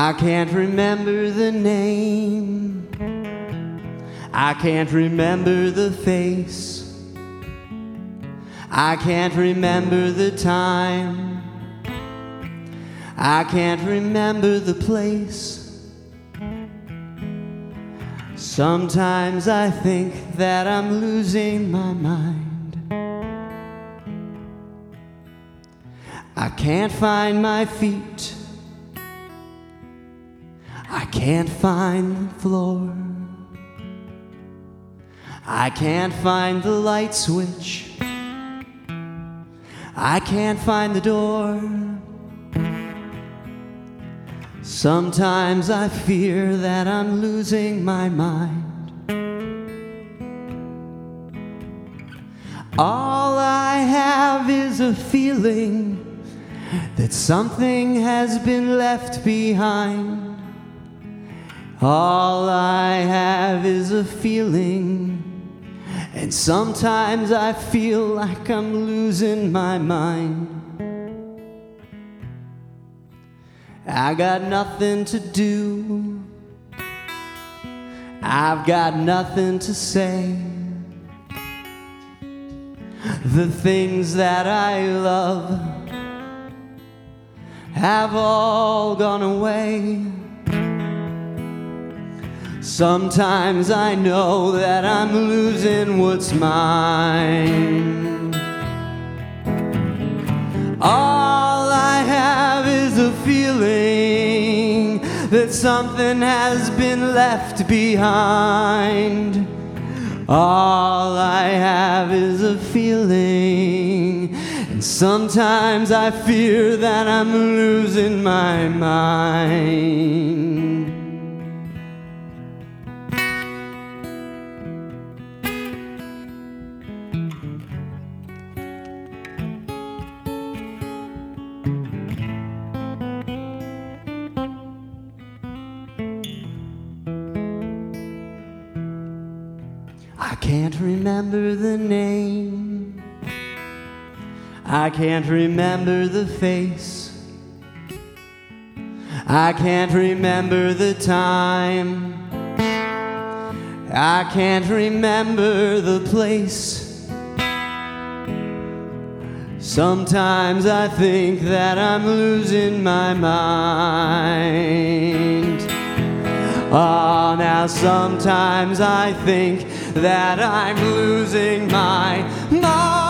I can't remember the name. I can't remember the face. I can't remember the time. I can't remember the place. Sometimes I think that I'm losing my mind. I can't find my feet. I can't find the floor. I can't find the light switch. I can't find the door. Sometimes I fear that I'm losing my mind. All I have is a feeling that something has been left behind. All I have is a feeling, and sometimes I feel like I'm losing my mind. I got nothing to do, I've got nothing to say. The things that I love have all gone away. Sometimes I know that I'm losing what's mine. Feeling that something has been left behind. All I have is a feeling, and sometimes I fear that I'm losing my mind. Can't remember the name. I can't remember the face. I can't remember the time. I can't remember the place. Sometimes I think that I'm losing my mind. Oh, now sometimes I think that I'm losing my mind.